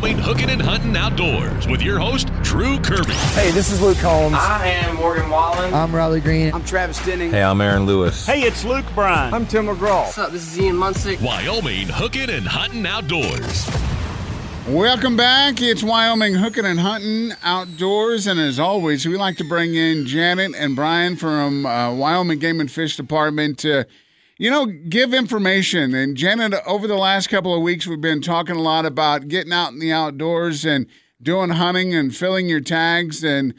by for Wyoming Hooking and Hunting Outdoors with your host, Drew Kirby. Hey, this is Luke Combs. I am Morgan Wallen. I'm Riley Green. I'm Travis Denning. Hey, I'm Aaron Lewis. Hey, it's Luke Bryan. I'm Tim McGraw. What's up? This is Ian Munsick. Wyoming Hooking and Hunting Outdoors. Welcome back. It's Wyoming Hooking and Hunting Outdoors. And as always, we like to bring in Janet and Brian from uh, Wyoming Game and Fish Department to, you know, give information. And Janet, over the last couple of weeks, we've been talking a lot about getting out in the outdoors and doing hunting and filling your tags. And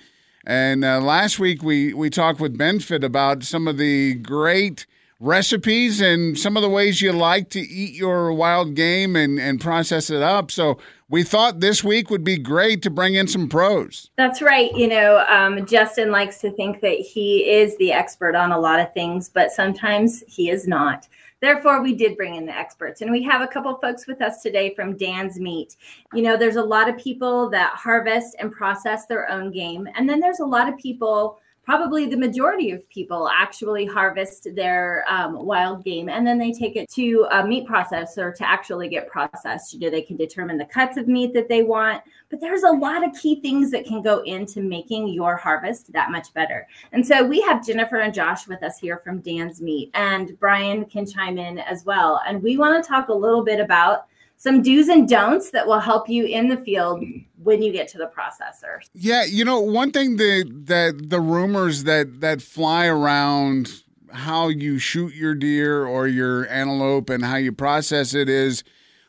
and uh, last week we, we talked with Benfit about some of the great recipes and some of the ways you like to eat your wild game and, and process it up. So we thought this week would be great to bring in some pros. That's right. You know, um, Justin likes to think that he is the expert on a lot of things, but sometimes he is not. Therefore, we did bring in the experts, and we have a couple folks with us today from Dan's Meat. You know, there's a lot of people that harvest and process their own game, and then there's a lot of people probably the majority of people actually harvest their um, wild game and then they take it to a meat processor to actually get processed. You know, they can determine the cuts of meat that they want, but there's a lot of key things that can go into making your harvest that much better. And so we have Jennifer and Josh with us here from Dan's Meat, and Brian can chime in as well. And we want to talk a little bit about some do's and don'ts that will help you in the field mm. when you get to the processor. Yeah, you know, one thing that that the rumors that that fly around how you shoot your deer or your antelope and how you process it is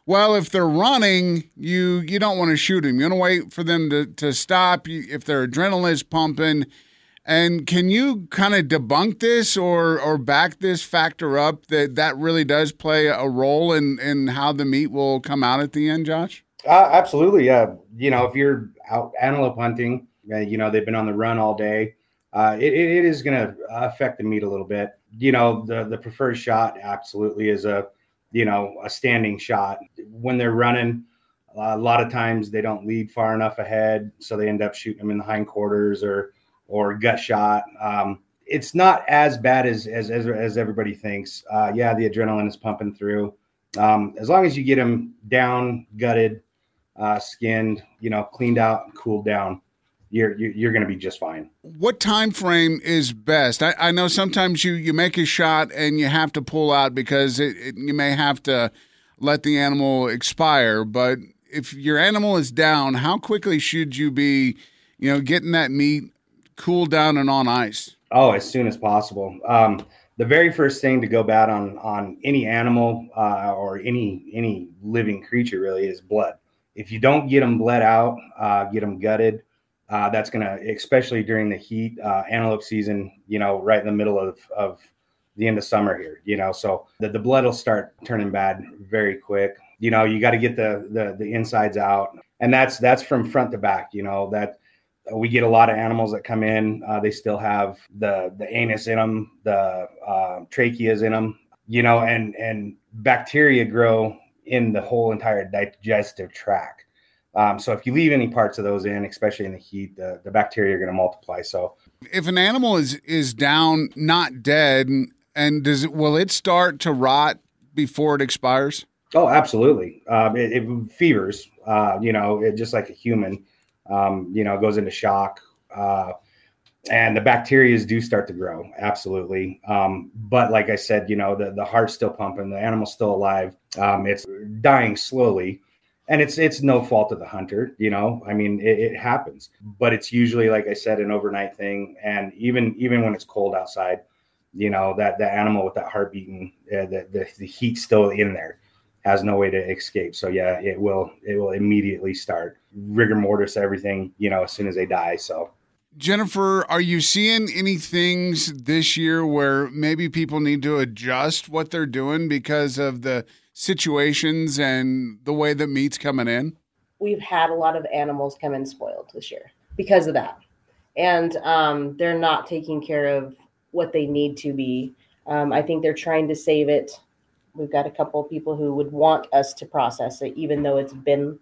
well, if they're running, you you don't want to shoot them. You want to wait for them to, to stop. If their adrenaline is pumping, and can you kind of debunk this or or back this factor up that that really does play a role in in how the meat will come out at the end, Josh? Uh, absolutely, yeah. You know, if you're out antelope hunting, uh, you know they've been on the run all day. Uh, it, it is going to affect the meat a little bit. You know, the the preferred shot absolutely is a you know a standing shot when they're running. a lot of times they don't lead far enough ahead, so they end up shooting them in the hindquarters or or gut shot. Um, it's not as bad as as as, as everybody thinks. Uh, yeah, the adrenaline is pumping through. Um, as long as you get them down, gutted, uh, skinned, you know, cleaned out, cooled down, you're you're, you're going to be just fine. What time frame is best? I, I, know sometimes you you make a shot and you have to pull out because it, it, you may have to let the animal expire. But if your animal is down, how quickly should you be, you know, getting that meat cool down and on ice? Oh, as soon as possible. Um, the very first thing to go bad on on any animal uh, or any any living creature really is blood. If you don't get them bled out, uh, get them gutted, uh, that's gonna, especially during the heat, uh, antelope season. You know, right in the middle of of the end of summer here. You know, so the, the blood will start turning bad very quick. You know, you got to get the the the insides out, and that's that's from front to back. You know that we get a lot of animals that come in. Uh, they still have the the anus in them, the uh, tracheas in them, you know, and and bacteria grow in the whole entire digestive tract. Um, so if you leave any parts of those in, especially in the heat, the, the bacteria are going to multiply. So if an animal is is down, not dead, and does it will it start to rot before it expires? Oh, absolutely. Um, it, it fevers, uh, you know, it, just like a human um, you know, goes into shock. Uh, and the bacteria do start to grow, absolutely. Um, but like I said, you know, the, the heart's still pumping, the animal's still alive. Um, it's dying slowly. And it's it's no fault of the hunter, you know. I mean, it, it happens, but it's usually, like I said, an overnight thing. And even even when it's cold outside, you know, that the animal with that heart beating, uh, the, the the heat's still in there has no way to escape. So yeah, it will it will immediately start rigor mortis everything, you know, as soon as they die. So Jennifer, are you seeing any things this year where maybe people need to adjust what they're doing because of the situations and the way the meat's coming in? We've had a lot of animals come in spoiled this year because of that. And um, they're not taking care of what they need to be. Um, I think they're trying to save it We've got a couple of people who would want us to process it, even though it's been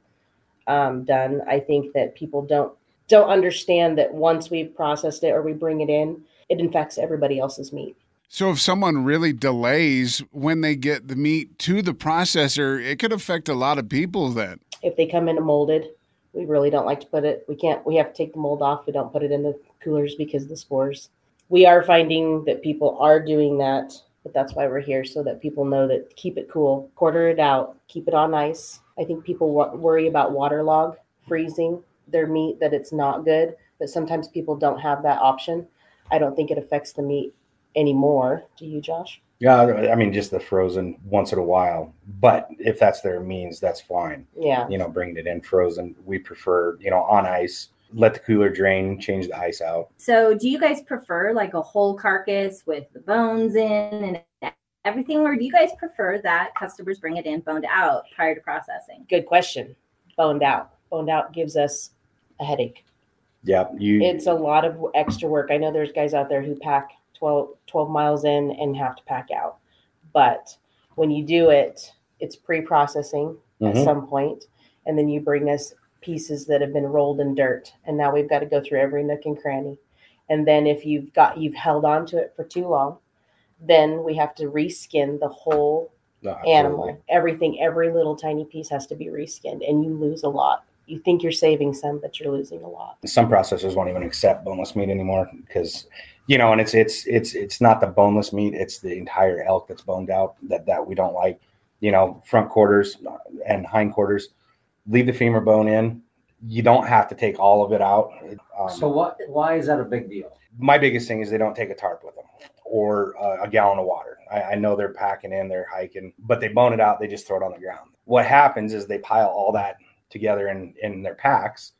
um, done. I think that people don't don't understand that once we've processed it or we bring it in, it infects everybody else's meat. So if someone really delays when they get the meat to the processor, it could affect a lot of people then. If they come in molded, we really don't like to put it. We can't. We have to take the mold off. We don't put it in the coolers because of the spores. We are finding that people are doing that, but that's why we're here so that people know that keep it cool, quarter it out, keep it on ice. I think people w- worry about waterlog, freezing their meat that it's not good, but sometimes people don't have that option. I don't think it affects the meat anymore. Do you, Josh? Yeah, I mean, just the frozen once in a while. But if that's their means, that's fine. Yeah. You know, bringing it in frozen. We prefer, you know, on ice. Let the cooler drain, change the ice out. So, do you guys prefer like a whole carcass with the bones in and everything, or do you guys prefer that customers bring it in boned out prior to processing? Good question. Boned out. Boned out gives us a headache. Yeah, you. It's a lot of extra work. I know there's guys out there who pack 12, 12 miles in and have to pack out. But when you do it, it's pre processing at mm-hmm. some point, and then you bring us pieces that have been rolled in dirt. And now we've got to go through every nook and cranny. And then if you've got you've held on to it for too long, then we have to reskin the whole No, animal. Everything, every little tiny piece has to be reskinned, and you lose a lot. You think you're saving some, but you're losing a lot. Some processors won't even accept boneless meat anymore because, you know, and it's it's it's it's not the boneless meat; it's the entire elk that's boned out that that we don't like. You know, front quarters uh, and hind quarters. Leave the femur bone in. You don't have to take all of it out. Um, So what? Why is that a big deal? my biggest thing is they don't take a tarp with them or uh, a gallon of water. I, I know they're packing in, they're hiking, but they bone it out. They just throw it on the ground. What happens is they pile all that together in in their packs.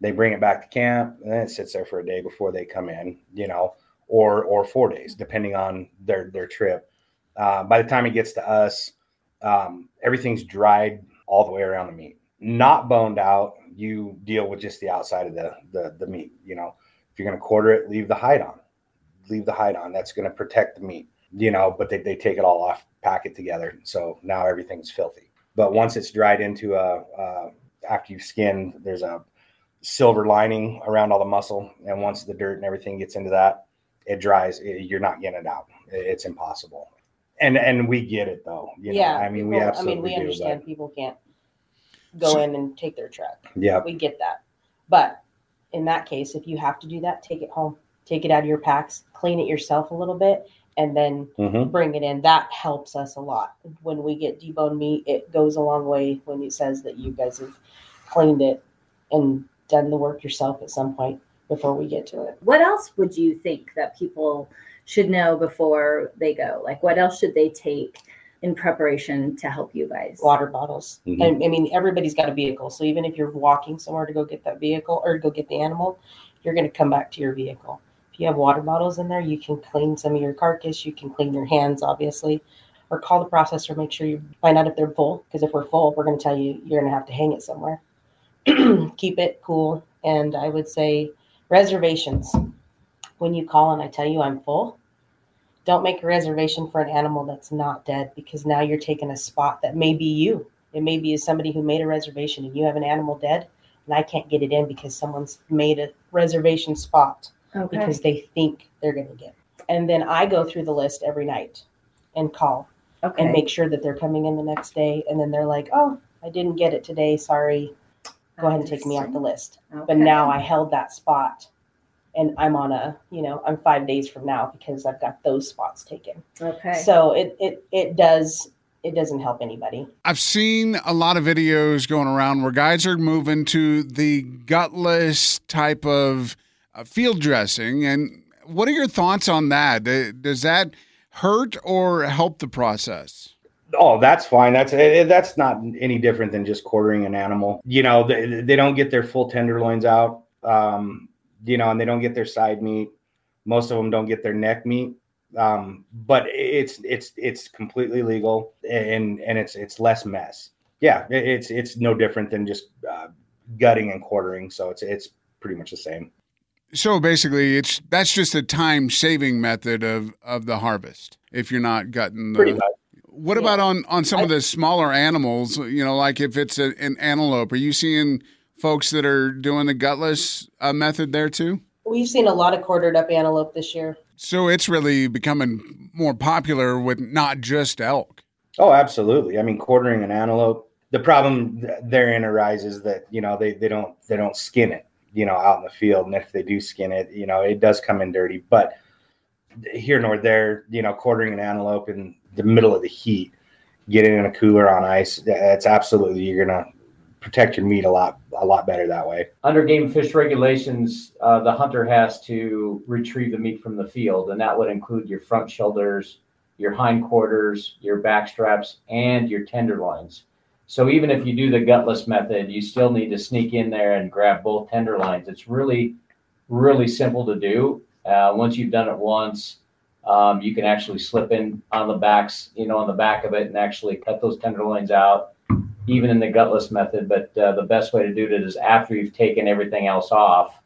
They bring it back to camp, and then it sits there for a day before they come in. You know, or or four days, depending on their their trip. Uh, by the time it gets to us, um, everything's dried all the way around the meat. Not boned out, you deal with just the outside of the the, the meat. You know, if you're going to quarter it, leave the hide on. Leave the hide on. That's going to protect the meat, you know, but they, they take it all off, pack it together. So now everything's filthy. But once it's dried into a, uh, after you've skinned, there's a silver lining around all the muscle. And once the dirt and everything gets into that, it dries. It- you're not getting it out. It- It's impossible. And and we get it though. You yeah, know? I mean, we absolutely I mean, we do, understand people can't go So- in and take their truck. Yeah. We get that, but in that case, if you have to do that, take it home, take it out of your packs, clean it yourself a little bit, and then hmm bring it in. That helps us a lot. When we get deboned meat, it goes a long way when it says that you guys have cleaned it and done the work yourself at some point before we get to it. What else would you think that people should know before they go? Like, what else should they take in preparation to help you guys? Water bottles. Mhm. And I mean, everybody's got a vehicle. So even if you're walking somewhere to go get that vehicle or go get the animal, you're going to come back to your vehicle. If you have water bottles in there, you can clean some of your carcass. You can clean your hands, obviously, or call the processor. Make sure you find out if they're full. Because if we're full, we're going to tell you you're going to have to hang it somewhere. Keep it cool. And I would say reservations. When you call and I tell you I'm full, don't make a reservation for an animal that's not dead because now you're taking a spot that may be you. It may be somebody who made a reservation and you have an animal dead and I can't get it in because someone's made a reservation spot Okay. because they think they're going to get. it. And then I go through the list every night and call okay. and make sure that they're coming in the next day. And then they're like, oh, I didn't get it today. Sorry. Go ahead and take me off the list. But now I held that spot and I'm on a, you know, I'm five days from now because I've got those spots taken. Okay. So it, it, it does, it doesn't help anybody. I've seen a lot of videos going around where guys are moving to the gutless type of uh, field dressing. And what are your thoughts on that? Does that hurt or help the process? Oh, that's fine. That's that's not any different than just quartering an animal. You know, they, they don't get their full tenderloins out. Um, you know, and they don't get their side meat. Most of them don't get their neck meat. Um, but it's it's it's completely legal and and it's it's less mess. Yeah, it's it's no different than just uh, gutting and quartering. So it's it's pretty much the same. So basically, it's that's just a time saving method of of the harvest. If you're not gutting the, Pretty much. What Yeah. about on on some of the smaller animals? You know, like if it's a, an antelope, are you seeing folks that are doing the gutless uh, method there too? We've seen a lot of quartered up antelope this year. So it's really becoming more popular with not just elk. Oh, absolutely. I mean, quartering an antelope, the problem therein arises that you know they they don't they don't skin it you know out in the field, and if they do skin it, you know it does come in dirty. But here nor there, you know, quartering an antelope in the middle of the heat, getting in a cooler on ice, that's absolutely you're gonna protect your meat a lot a lot better that way. Under game fish regulations, uh, the hunter has to retrieve the meat from the field, and that would include your front shoulders, your hindquarters, your back straps, and your tenderloins. So even if you do the gutless method, you still need to sneak in there and grab both tenderloins. It's really, really simple to do. Uh, once you've done it once, um, you can actually slip in on the backs, you know, on the back of it, and actually cut those tenderloins out, even in the gutless method. But uh, the best way to do it is after you've taken everything else off,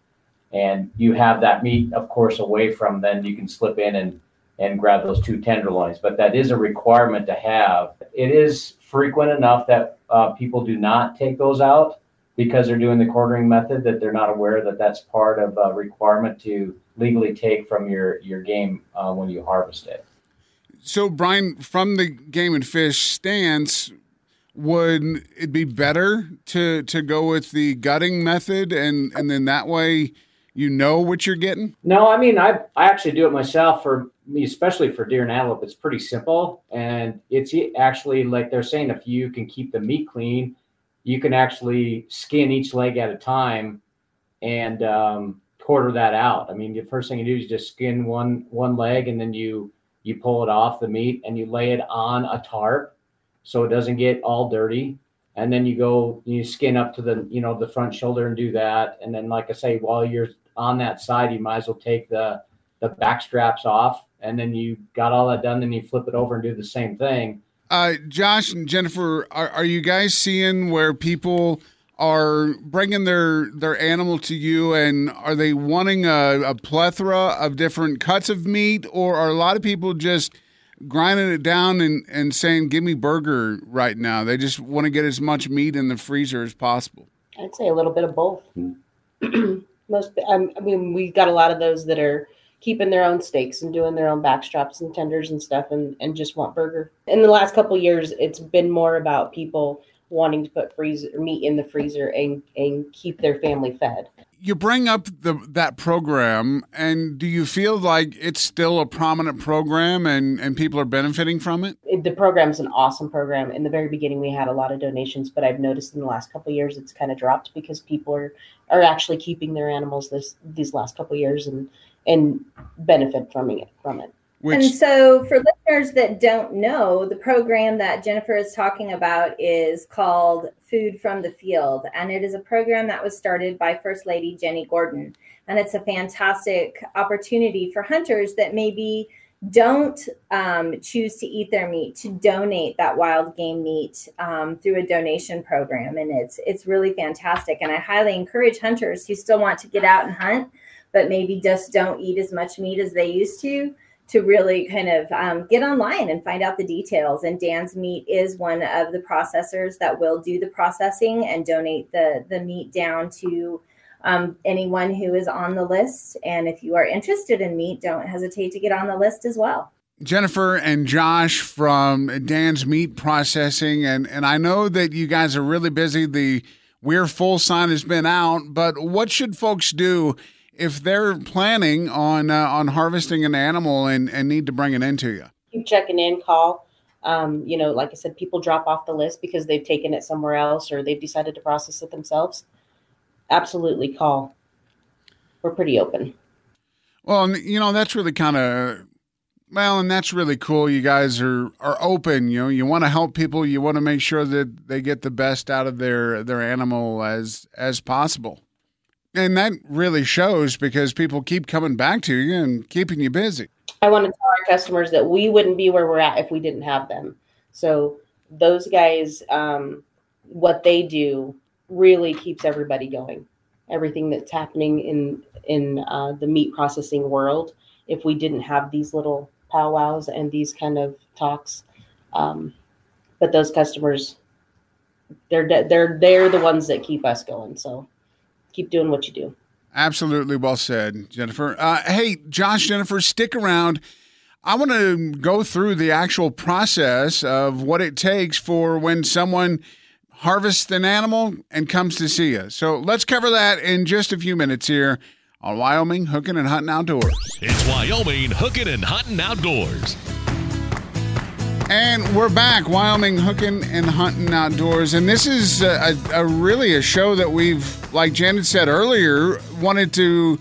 and you have that meat, of course, away from. Then you can slip in and and grab those two tenderloins. But that is a requirement to have. It is frequent enough that uh, people do not take those out because they're doing the quartering method that they're not aware that that's part of a requirement to legally take from your your game uh, when you harvest it. So, Brian, from the game and fish stance, would it be better to to go with the gutting method, and and then that way you know what you're getting? No, I mean I I actually do it myself for me, especially for deer and antelope. It's pretty simple, and it's actually like they're saying if you can keep the meat clean, you can actually skin each leg at a time, and um, quarter that out. I mean, the first thing you do is just skin one one leg, and then you you pull it off the meat and you lay it on a tarp so it doesn't get all dirty. And then you go you skin up to the you know the front shoulder and do that. And then like I say, while you're on that side, you might as well take the the back straps off, and then you got all that done. Then you flip it over and do the same thing. Uh, Josh and Jennifer, are, are you guys seeing where people are bringing their their animal to you and are they wanting a, a, plethora of different cuts of meat or are a lot of people just grinding it down and, and saying give me burger right now. They just want to get as much meat in the freezer as possible. I'd say a little bit of both. Most um, i mean we've got a lot of those that are keeping their own steaks and doing their own backstraps and tenders and stuff and, and just want burger. In the last couple years it's been more about people wanting to put freezer meat in the freezer and and keep their family fed. You bring up the that program, and do you feel like it's still a prominent program, and and people are benefiting from it? the program's an awesome program. In the very beginning, we had a lot of donations, but I've noticed in the last couple years it's kind of dropped because people are are actually keeping their animals this these last couple years and and benefit from it from it. Which... And so, for listeners that don't know, the program that Jennifer is talking about is called Food from the Field. And it is a program that was started by First Lady Jennie Gordon. And it's a fantastic opportunity for hunters that maybe don't um, choose to eat their meat to donate that wild game meat um, through a donation program and it's it's really fantastic and i highly encourage hunters who still want to get out and hunt but maybe just don't eat as much meat as they used to to really kind of um, get online and find out the details. And Dan's Meat is one of the processors that will do the processing and donate the the meat down to um, anyone who is on the list. And if you are interested in meat, don't hesitate to get on the list as well. Jennifer and Josh from Dan's Meat Processing, and and I know that you guys are really busy. The We're Full sign has been out, but what should folks do? If they're planning on uh, on harvesting an animal and, and need to bring it into you? Keep checking in, call. Um, you know, like I said, people drop off the list because they've taken it somewhere else or they've decided to process it themselves. Absolutely, call. We're pretty open. Well, you know that's really kind of well, and that's really cool. You guys are are open. You know, you want to help people. You want to make sure that they get the best out of their their animal as as possible. And that really shows because people keep coming back to you and keeping you busy. I want to tell our customers that we wouldn't be where we're at if we didn't have them. So those guys, um, what they do really keeps everybody going. Everything that's happening in in uh, the meat processing world. If we didn't have these little powwows and these kind of talks, um, but those customers, they're they're they're the ones that keep us going. So keep doing what you do. Absolutely well said, Jennifer. Uh, hey, Josh, Jennifer, stick around. I want to go through the actual process of what it takes for when someone harvests an animal and comes to see us. So let's cover that in just a few minutes here on Wyoming Hooking and Hunting Outdoors. It's Wyoming Hooking and Hunting Outdoors. And we're back, Wyoming Hooking and Hunting Outdoors. And this is a, a, a really a show that we've, like Janet said earlier, wanted to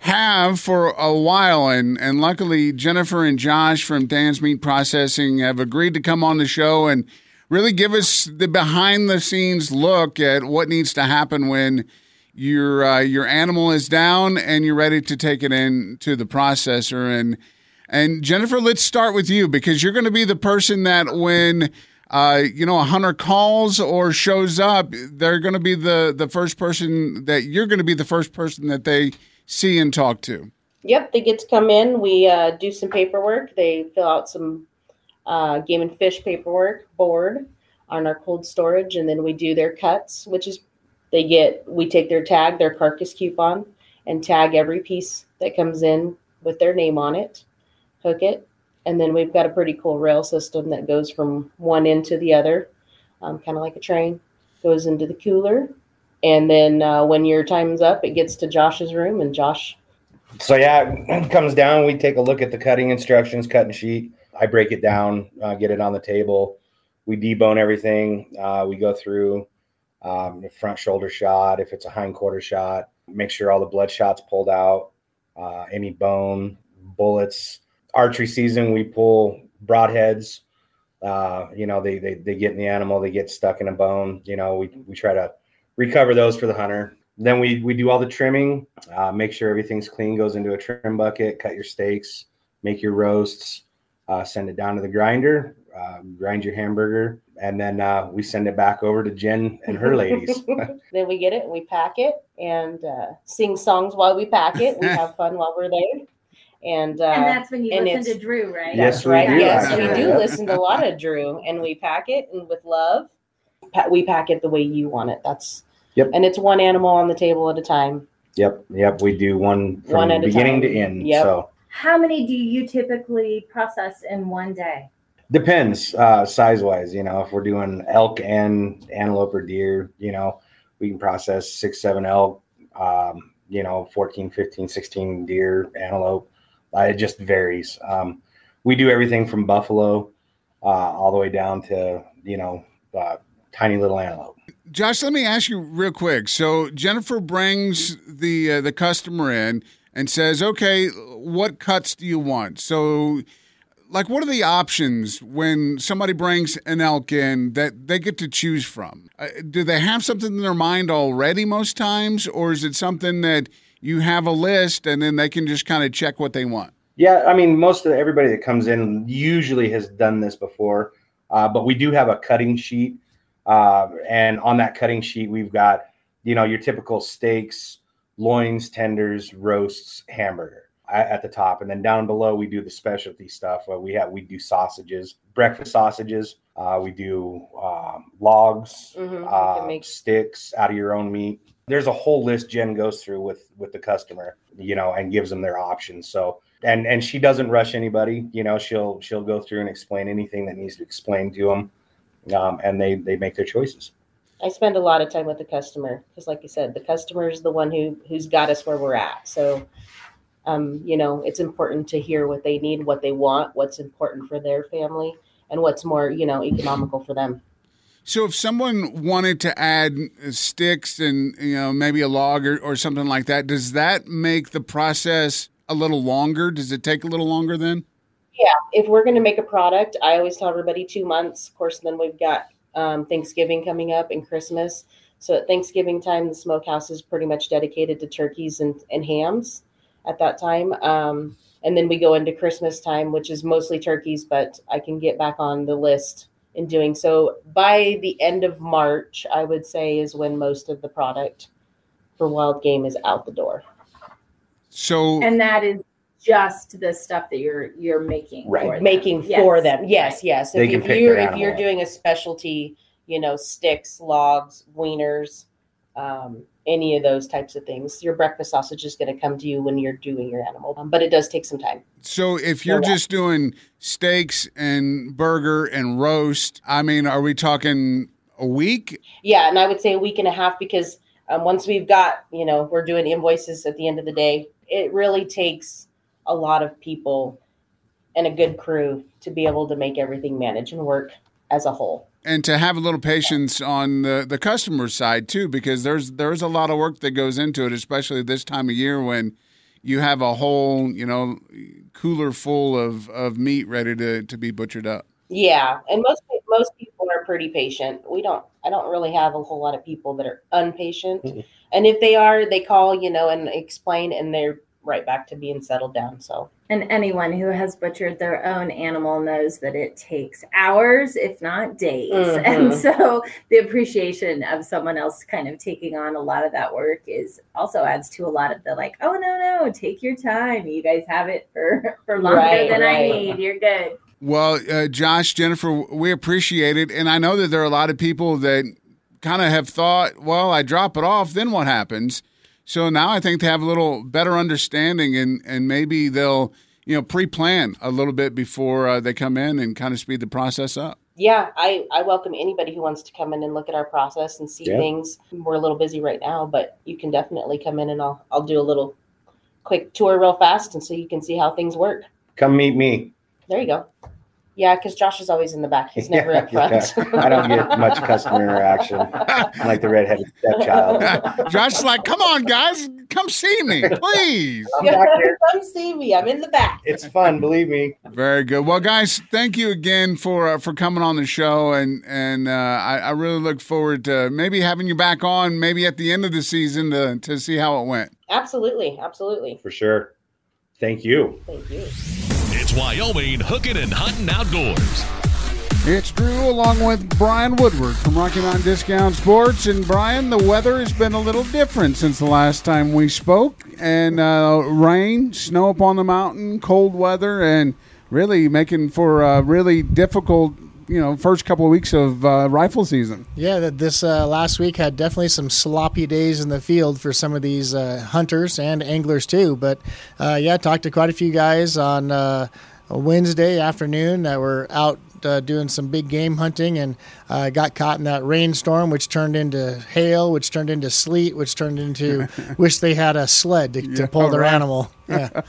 have for a while. And, and luckily, Jennifer and Josh from Dan's Meat Processing have agreed to come on the show and really give us the behind the scenes look at what needs to happen when your uh, your animal is down and you're ready to take it in to the processor and and Jennifer, let's start with you because you're going to be the person that when uh, you know a hunter calls or shows up, they're going to be the the first person that you're going to be the first person that they see and talk to. Yep, they get to come in. We uh, do some paperwork. They fill out some uh, game and fish paperwork board on our cold storage, and then we do their cuts, which is they get. We take their tag, their carcass coupon, and tag every piece that comes in with their name on it it, and then we've got a pretty cool rail system that goes from one end to the other, um, kind of like a train. Goes into the cooler, and then uh, when your time's up, it gets to Josh's room, and Josh. So yeah, it comes down. We take a look at the cutting instructions, cutting sheet. I break it down, uh, get it on the table. We debone everything. Uh, we go through um, the front shoulder shot, if it's a hind quarter shot, make sure all the blood shots pulled out, uh, any bone, bullets, archery season, we pull broadheads. Uh, you know, they, they they get in the animal, they get stuck in a bone. You know, we we try to recover those for the hunter. Then we we do all the trimming, uh, make sure everything's clean, goes into a trim bucket, cut your steaks, make your roasts, uh, send it down to the grinder, uh, grind your hamburger, and then uh, we send it back over to Jen and her ladies. then we get it, we pack it, and uh, sing songs while we pack it. We have fun while we're there. And, uh, and that's when you and listen to Drew, right? Yes, That's we right. do, Yes, we do listen to a lot of Drew, and we pack it and with love. Pa- we pack it the way you want it. That's Yep. And it's one animal on the table at a time. yep, yep, we do one from One at a beginning time. to end. Yep. So How many do you typically process in one day? depends uh, size wise. You know, if we're doing elk and antelope or deer, you know, we can process six, seven elk. Um, you know, 14, 15, 16 deer, antelope. Uh, it just varies. Um, we do everything from buffalo uh, all the way down to you know uh, tiny little antelope. Josh, let me ask you real quick. So Jennifer brings the uh, the customer in and says, "Okay, what cuts do you want?" So, like, what are the options when somebody brings an elk in that they get to choose from? Uh, do they have something in their mind already most times, or is it something that you have a list and then they can just kind of check what they want? Yeah, I mean, most of everybody that comes in usually has done this before, uh, but we do have a cutting sheet, uh, and on that cutting sheet, we've got you know your typical steaks, loins, tenders, roasts, hamburger at the top, and then down below we do the specialty stuff. Uh, we have we do sausages, breakfast sausages. Uh, we do um, logs, Mhm, uh, make- sticks out of your own meat. There's a whole list Jen goes through with with the customer, you know, and gives them their options. So and and she doesn't rush anybody. You know, she'll she'll go through and explain anything that needs to explain to them, um, and they they make their choices. I spend a lot of time with the customer because, like you said, the customer is the one who who's got us where we're at. So, um, you know, it's important to hear what they need, what they want, what's important for their family, and what's more, you know, economical for them. So if someone wanted to add sticks and you know maybe a log or, or something like that, does that make the process a little longer? Does it take a little longer then? Yeah, if we're going to make a product, I always tell everybody two months. Of course, then we've got um, Thanksgiving coming up and Christmas. So at Thanksgiving time, the smokehouse is pretty much dedicated to turkeys and, and hams at that time. Um, and then we go into Christmas time, which is mostly turkeys, but I can get back on the list in doing so. By the end of March, I would say is when most of the product for wild game is out the door. So And that is just the stuff that you're you're making. Right. for them. making Yes. for them. Yes, yes. They if, can if pick you're their if you're doing a specialty, you know, sticks, logs, wieners, um, any of those types of things, your breakfast sausage is going to come to you when you're doing your animal. Um, but it does take some time. so if you're just doing steaks and burger and roast, I mean, are we talking a week. Yeah, and I would say a week and a half because um, once we've got, you know, we're doing invoices at the end of the day, it really takes a lot of people and a good crew to be able to make everything manage and work as a whole. And to have a little patience on the, the customer side too, because there's there's a lot of work that goes into it, especially this time of year when you have a whole you know cooler full of, of meat ready to, to be butchered up. Yeah, and most most people are pretty patient. We don't. I don't really have a whole lot of people that are impatient, Mhm. and if they are, they call, you know, and explain, and they're right back to being settled down. So And anyone who has butchered their own animal knows that it takes hours, if not days. Mhm. And so the appreciation of someone else kind of taking on a lot of that work is also adds to a lot of the like, oh no, no, take your time. You guys have it for, for longer Right, than I need. You're good. Well, uh, Josh, Jennifer, we appreciate it, and I know that there are a lot of people that kind of have thought, well, I drop it off, then what happens? So now I think they have a little better understanding, and and maybe they'll you know pre-plan a little bit before uh, they come in and kind of speed the process up. yeah, I I welcome anybody who wants to come in and look at our process and see Yeah. things. We're a little busy right now, but you can definitely come in and I'll I'll do a little quick tour real fast, and so you can see how things work. Come meet me. There you go. Yeah, because Josh is always in the back. He's never Yeah, up front. yeah. I don't get much customer interaction. I'm like the redheaded stepchild. Josh is like, come on, guys, come see me, please. I'm back here. Come see me. I'm in the back. It's fun, believe me. Very good. Well, guys, thank you again for uh, for coming on the show, and and uh, I, I really look forward to maybe having you back on, maybe at the end of the season to to see how it went. Absolutely, absolutely. For sure. Thank you. Thank you. It's Wyoming hooking and hunting outdoors. It's Drew along with Brian Woodward from Rocky Mountain Discount Sports. And Brian, the weather has been a little different since the last time we spoke. And uh, rain, snow up on the mountain, cold weather, and really making for a really difficult, you know, first couple of weeks of uh, rifle season. Yeah, that this uh, last week had definitely some sloppy days in the field for some of these uh, hunters and anglers too. But uh, yeah, I talked to quite a few guys on uh, a Wednesday afternoon that were out uh, doing some big game hunting and uh, got caught in that rainstorm, which turned into hail, which turned into sleet, which turned into wish they had a sled to, to pull their right. animal. Yeah,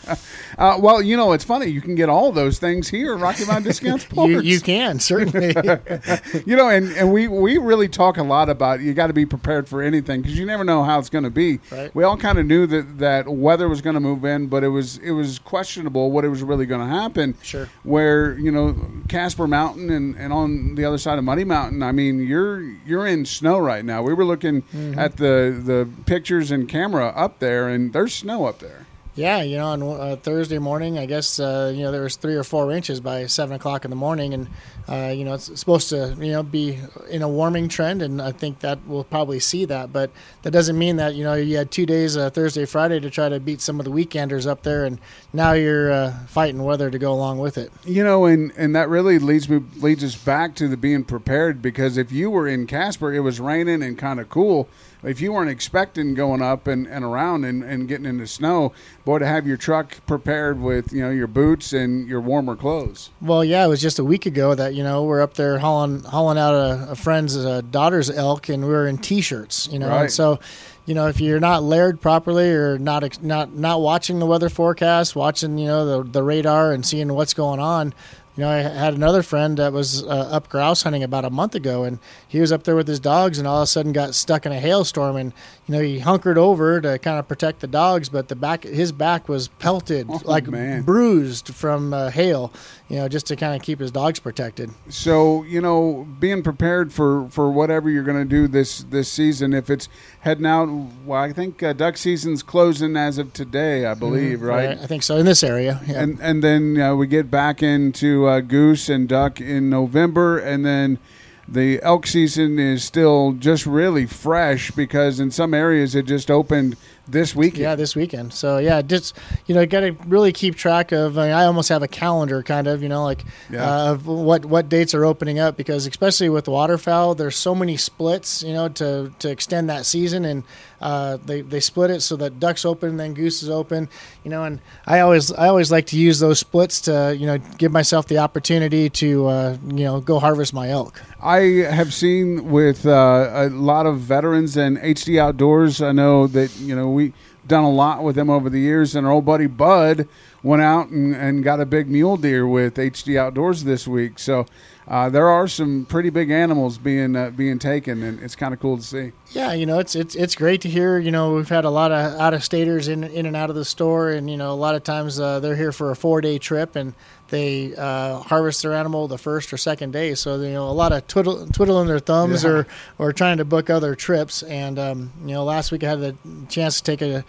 Uh, well, you know, it's funny. You can get all those things here at Rocky Mountain Discount Sports. you, you can certainly. you know, and, and we, we really talk a lot about you got to be prepared for anything because you never know how it's going to be. Right. We all kind of knew that, that weather was going to move in, but it was it was questionable what it was really going to happen. Sure. Where you know Casper Mountain and, and on the other side of Muddy Mountain, I mean you're you're in snow right now. We were looking Mm-hmm. at the the pictures and camera up there, and there's snow up there. Yeah, you know, on uh, Thursday morning, I guess uh, you know there was three or four inches by seven o'clock in the morning, and uh, you know it's supposed to you know be in a warming trend, and I think that we'll probably see that. But that doesn't mean that you know you had two days, uh, Thursday, Friday, to try to beat some of the weekenders up there, and now you're uh, fighting weather to go along with it. You know, and and that really leads me leads us back to the being prepared because if you were in Casper, it was raining and kind of cool. If you weren't expecting going up and, and around and, and getting into snow, boy, to have your truck prepared with you know your boots and your warmer clothes. Well, yeah, it was just a week ago that you know we're up there hauling hauling out a, a friend's uh, daughter's elk, and we were in t-shirts, you know. Right. And so, you know, if you're not layered properly or not not not watching the weather forecast, watching you know the the radar and seeing what's going on. You know, I had another friend that was uh, up grouse hunting about a month ago, and he was up there with his dogs, and all of a sudden got stuck in a hailstorm, and you know he hunkered over to kind of protect the dogs, but the back his back was pelted, Oh, like man. bruised from uh, hail, you know, just to kind of keep his dogs protected. So you know, being prepared for, for whatever you're going to do this this season. If it's heading out, well, I think uh, duck season's closing as of today, I believe, right? I think so in this area. Yeah. and and then uh, we get back into uh, goose and duck in November, and then the elk season is still just really fresh because in some areas it just opened this weekend. Yeah, this weekend. So yeah, just you know, got to really keep track of. I, mean, I, almost have a calendar, kind of, you know, like Yeah. uh, of what what dates are opening up because especially with waterfowl, there's so many splits, you know, to to extend that season, and uh, they they split it so that ducks open, then gooses open, you know, and I always I always like to use those splits to you know give myself the opportunity to uh, you know go harvest my elk. I have seen with uh, a lot of veterans and HD Outdoors. I know that you know we done a lot with them over the years, and our old buddy Bud went out and, and got a big mule deer with HD Outdoors this week. So uh, there are some pretty big animals being uh, being taken, and it's kind of cool to see. Yeah, you know, it's it's it's great to hear. You know, we've had a lot of out of staters in in and out of the store, and you know, a lot of times uh, they're here for a four day trip, and they uh, harvest their animal the first or second day. So you know, a lot of twiddle, twiddling their thumbs Yeah. or or trying to book other trips. And um, you know, last week I had the chance to take a.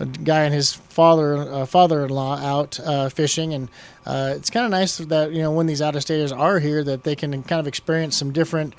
A guy and his father uh, father-in-law out uh, fishing, and uh, it's kind of nice that you know when these out-of-staters are here that they can kind of experience some different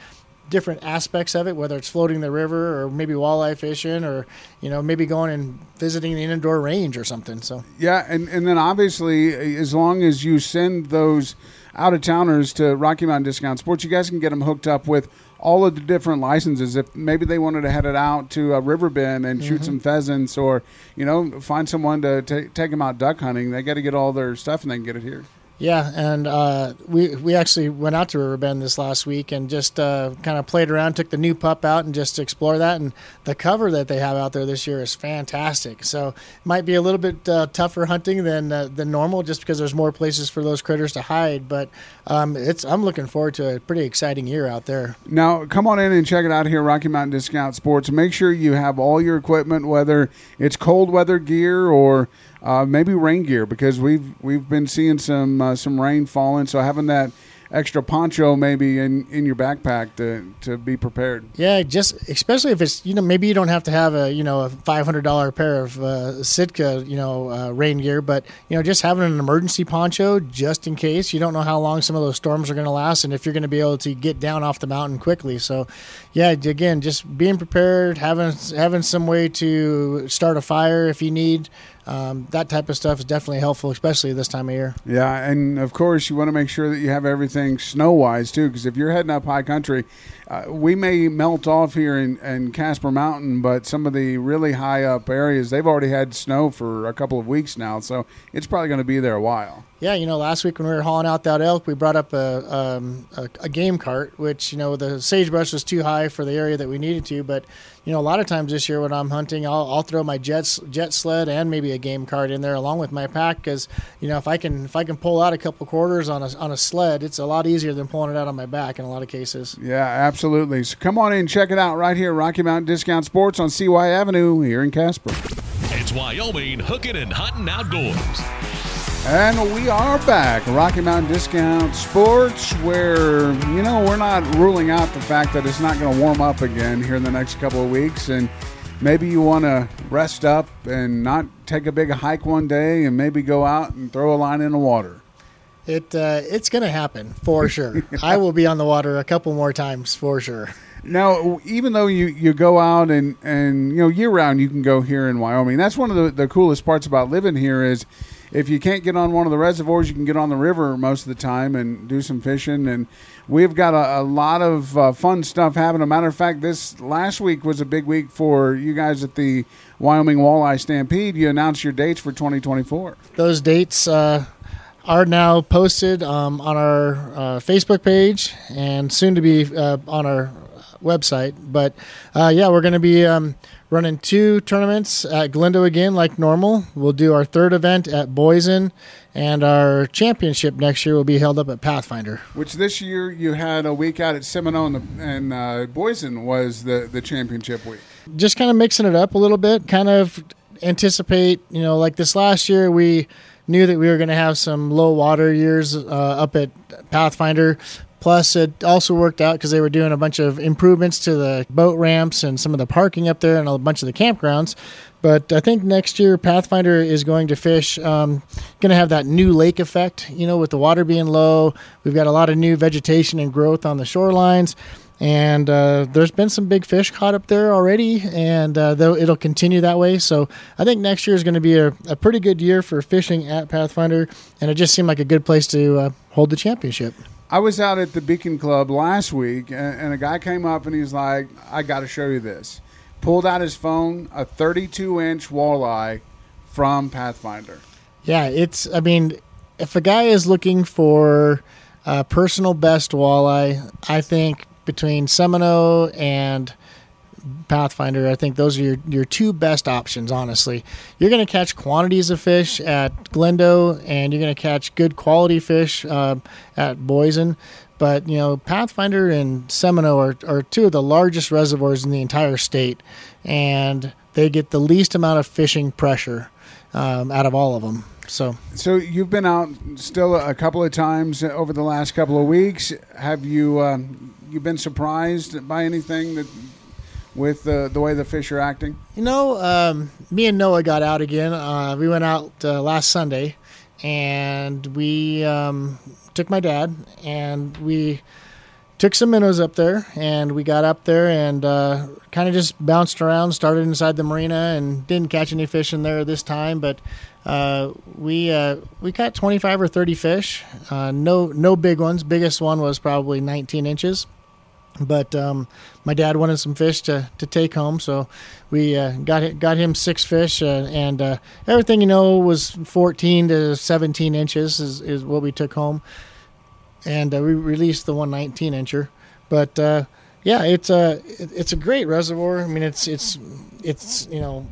different aspects of it, whether it's floating the river or maybe walleye fishing or, you know, maybe going and visiting the indoor range or something. So, Yeah, and, and then obviously, as long as you send those out of towners to Rocky Mountain Discount Sports, you guys can get them hooked up with all of the different licenses. If maybe they wanted to head it out to a river bend and shoot mm-hmm. some pheasants, or you know, find someone to ta take them out duck hunting, they got to get all their stuff and they can get it here. Yeah. And uh, we, we actually went out to River Bend this last week and just uh, kind of played around, took the new pup out and just explore that. And the cover that they have out there this year is fantastic. So, it might be a little bit uh, tougher hunting than, uh, than normal just because there's more places for those critters to hide. But um, it's I'm looking forward to a pretty exciting year out there. Now, come on in and check it out here, Rocky Mountain Discount Sports. Make sure you have all your equipment, whether it's cold weather gear or uh, maybe rain gear, because we've we've been seeing some uh, some rain falling. So having that extra poncho maybe in, in your backpack to, to be prepared. Yeah, just especially if it's you know maybe you don't have to have a you know a five hundred dollar pair of uh, Sitka you know uh, rain gear, but you know just having an emergency poncho just in case you don't know how long some of those storms are going to last and if you're going to be able to get down off the mountain quickly. So, yeah, again, just being prepared, having having some way to start a fire if you need. Um, that type of stuff is definitely helpful, especially this time of year. Yeah, and of course you want to make sure that you have everything snow wise too, because if you're heading up high country, uh, we may melt off here in, in Casper Mountain, but some of the really high up areas they've already had snow for a couple of weeks now, so it's probably going to be there a while. Yeah, you know, last week when we were hauling out that elk, we brought up a, um, a, a game cart, which, you know, the sagebrush was too high for the area that we needed to. But, you know, a lot of times this year when I'm hunting, I'll, I'll throw my jet, jet sled and maybe a game cart in there along with my pack because, you know, if I can if I can pull out a couple quarters on a, on a sled, it's a lot easier than pulling it out on my back in a lot of cases. Yeah, absolutely. So come on in, check it out right here, Rocky Mountain Discount Sports on CY Avenue here in Casper. It's Wyoming hooking and hunting outdoors. And we are back, Rocky Mountain Discount Sports, where, you know, we're not ruling out the fact that it's not going to warm up again here in the next couple of weeks. And maybe you want to rest up and not take a big hike one day and maybe go out and throw a line in the water. It uh, It's going to happen for sure. I will be on the water a couple more times for sure. Now, even though you, you go out and, and, you know, year round, you can go here in Wyoming. That's one of the, the coolest parts about living here is if you can't get on one of the reservoirs, you can get on the river most of the time and do some fishing. And we've got a, a lot of uh, fun stuff happening. A matter of fact, this last week was a big week for you guys at the Wyoming Walleye Stampede. You announced your dates for 2024. those dates uh, are now posted um, on our uh, Facebook page and soon to be uh, on our website. But uh, yeah, we're going to be um, running two tournaments at Glendo again, like normal. We'll do our third event at Boysen, and our championship next year will be held up at Pathfinder. Which this year you had a week out at Seminoe and, and uh, Boysen was the, the championship week. just kind of mixing it up a little bit, kind of anticipate, you know, like this last year, we knew that we were going to have some low water years uh, up at Pathfinder. Plus, it also worked out because they were doing a bunch of improvements to the boat ramps and some of the parking up there and a bunch of the campgrounds. But I think next year Pathfinder is going to fish, um, going to have that new lake effect. You know, with the water being low, we've got a lot of new vegetation and growth on the shorelines and uh, there's been some big fish caught up there already, and uh, though it'll continue that way. So I think next year is going to be a, a, pretty good year for fishing at Pathfinder, and it just seemed like a good place to uh, hold the championship. I was out at the Beacon Club last week, and, and a guy came up and he's like, "I got to show you this." Pulled out his phone, a 32 inch walleye from Pathfinder. Yeah, it's. I mean, if a guy is looking for a personal best walleye, I think between Seminoe and Pathfinder, I think those are your, your two best options, honestly. You're going to catch quantities of fish at Glendo, and you're going to catch good quality fish uh, at Boysen. But, you know, Pathfinder and Seminoe are, are two of the largest reservoirs in the entire state, and they get the least amount of fishing pressure um, out of all of them. So, so you've been out still a couple of times over the last couple of weeks. Have you um, you been surprised by anything that with the the way the fish are acting? You know, um, me and Noah got out again. Uh, we went out uh, last Sunday, and we um, took my dad and we took some minnows up there and we got up there and uh, kind of just bounced around started inside the marina and didn't catch any fish in there this time but uh, we uh, we caught 25 or 30 fish uh, no no big ones biggest one was probably 19 inches but um, my dad wanted some fish to, to take home, so we uh, got got him six fish, uh, and uh, everything you know was 14 to 17 inches is, is what we took home, and uh, we released the 119 incher. But uh, yeah, it's a it's a great reservoir. I mean, it's it's it's you know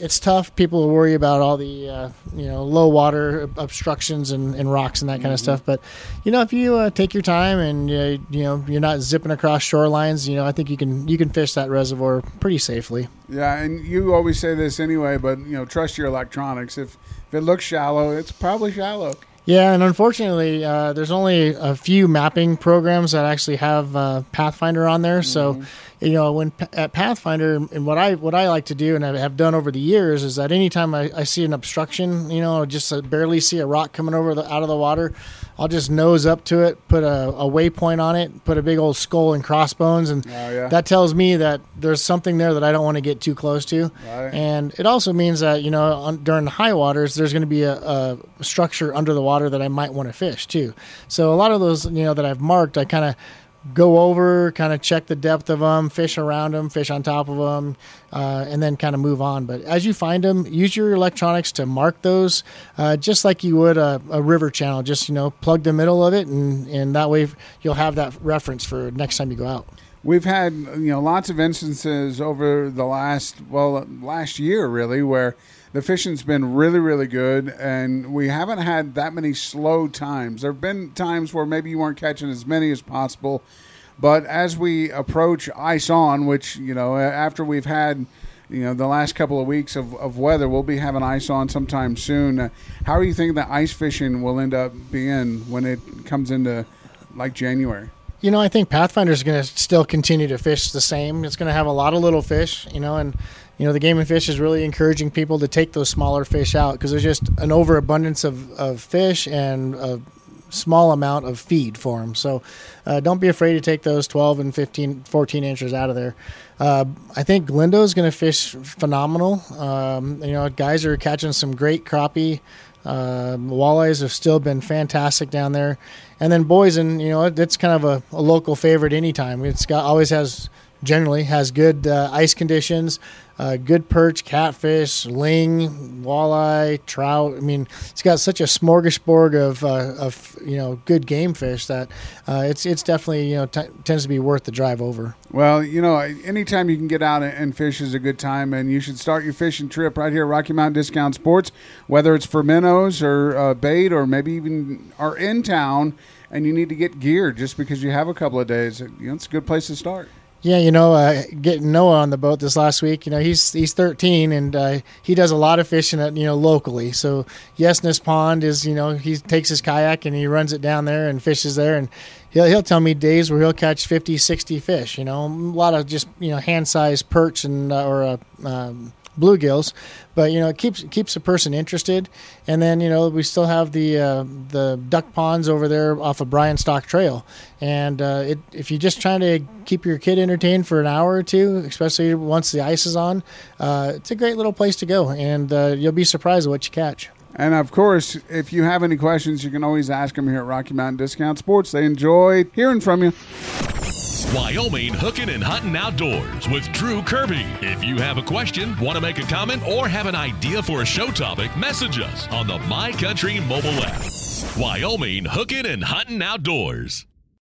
it's tough. People worry about all the uh, you know low water obstructions and, and rocks and that kind mm-hmm. of stuff. But you know, if you uh, take your time and uh, you know you're not zipping across shorelines, you know, I think you can you can fish that reservoir pretty safely. Yeah, and you always say this anyway, but you know, trust your electronics. If if it looks shallow, it's probably shallow. Yeah, and unfortunately, uh, there's only a few mapping programs that actually have uh, Pathfinder on there. Mm-hmm. So you know, when at Pathfinder, and what I what I like to do, and I have done over the years, is that anytime I, I see an obstruction, you know, just barely see a rock coming over the, out of the water, I'll just nose up to it, put a, a waypoint on it, put a big old skull and crossbones, and oh, yeah. that tells me that there's something there that I don't want to get too close to. Right. And it also means that you know on, during the high waters, there's going to be a, a structure under the water that I might want to fish too. So a lot of those, you know, that I've marked, I kind of go over, kind of check the depth of them, fish around them, fish on top of them, uh, and then kind of move on. But as you find them, use your electronics to mark those, uh, just like you would a, a, river channel. Just you know, plug the middle of it, and and that way you'll have that reference for next time you go out. We've had you know lots of instances over the last well last year really where the fishing's been really, really good, and we haven't had that many slow times. There have been times where maybe you weren't catching as many as possible, but as we approach ice on, which you know after we've had you know the last couple of weeks of, of weather, we'll be having ice on sometime soon. Uh, how are you thinking that ice fishing will end up being when it comes into like January? You know, I think Pathfinder is going to still continue to fish the same. It's going to have a lot of little fish, you know, and you know the game and fish is really encouraging people to take those smaller fish out because there's just an overabundance of, of fish and a small amount of feed for them so uh, don't be afraid to take those 12 and 15 14 inches out of there. Uh, i think glendo is going to fish phenomenal. Um, you know guys are catching some great crappie. Uh, walleyes have still been fantastic down there. And then Boysen you know it's kind of a, a local favorite anytime. It's got always has generally has good uh, ice conditions, uh, good perch, catfish, ling, walleye, trout. I mean, it's got such a smorgasbord of, uh, of you know good game fish that uh, it's it's definitely you know t- tends to be worth the drive over. Well, you know, anytime you can get out and fish is a good time, and you should start your fishing trip right here Rocky Mountain Discount Sports, whether it's for minnows or uh, bait or maybe even are in town and you need to get gear just because you have a couple of days. You know, it's a good place to start. Yeah, you know, uh, getting Noah on the boat this last week. You know, he's he's 13 and uh, he does a lot of fishing at you know locally. So Yesness Pond is you know he takes his kayak and he runs it down there and fishes there and he'll he'll tell me days where he'll catch 50, 60 fish. You know, a lot of just you know hand sized perch and uh, or um, bluegills, but you know it keeps keeps a person interested. And then you know we still have the uh, the duck ponds over there off of Bryan Stock Trail, and uh, it, if you're just trying to keep your kid entertained for an hour or two, especially once the ice is on, uh, it's a great little place to go, and uh, you'll be surprised at what you catch. And of course, if you have any questions, you can always ask them here at Rocky Mountain Discount Sports. They enjoy hearing from you. Wyoming Hooking and Hunting Outdoors with Drew Kirby. If you have a question, want to make a comment, or have an idea for a show topic, message us on the My Country mobile app. Wyoming Hooking and Hunting Outdoors.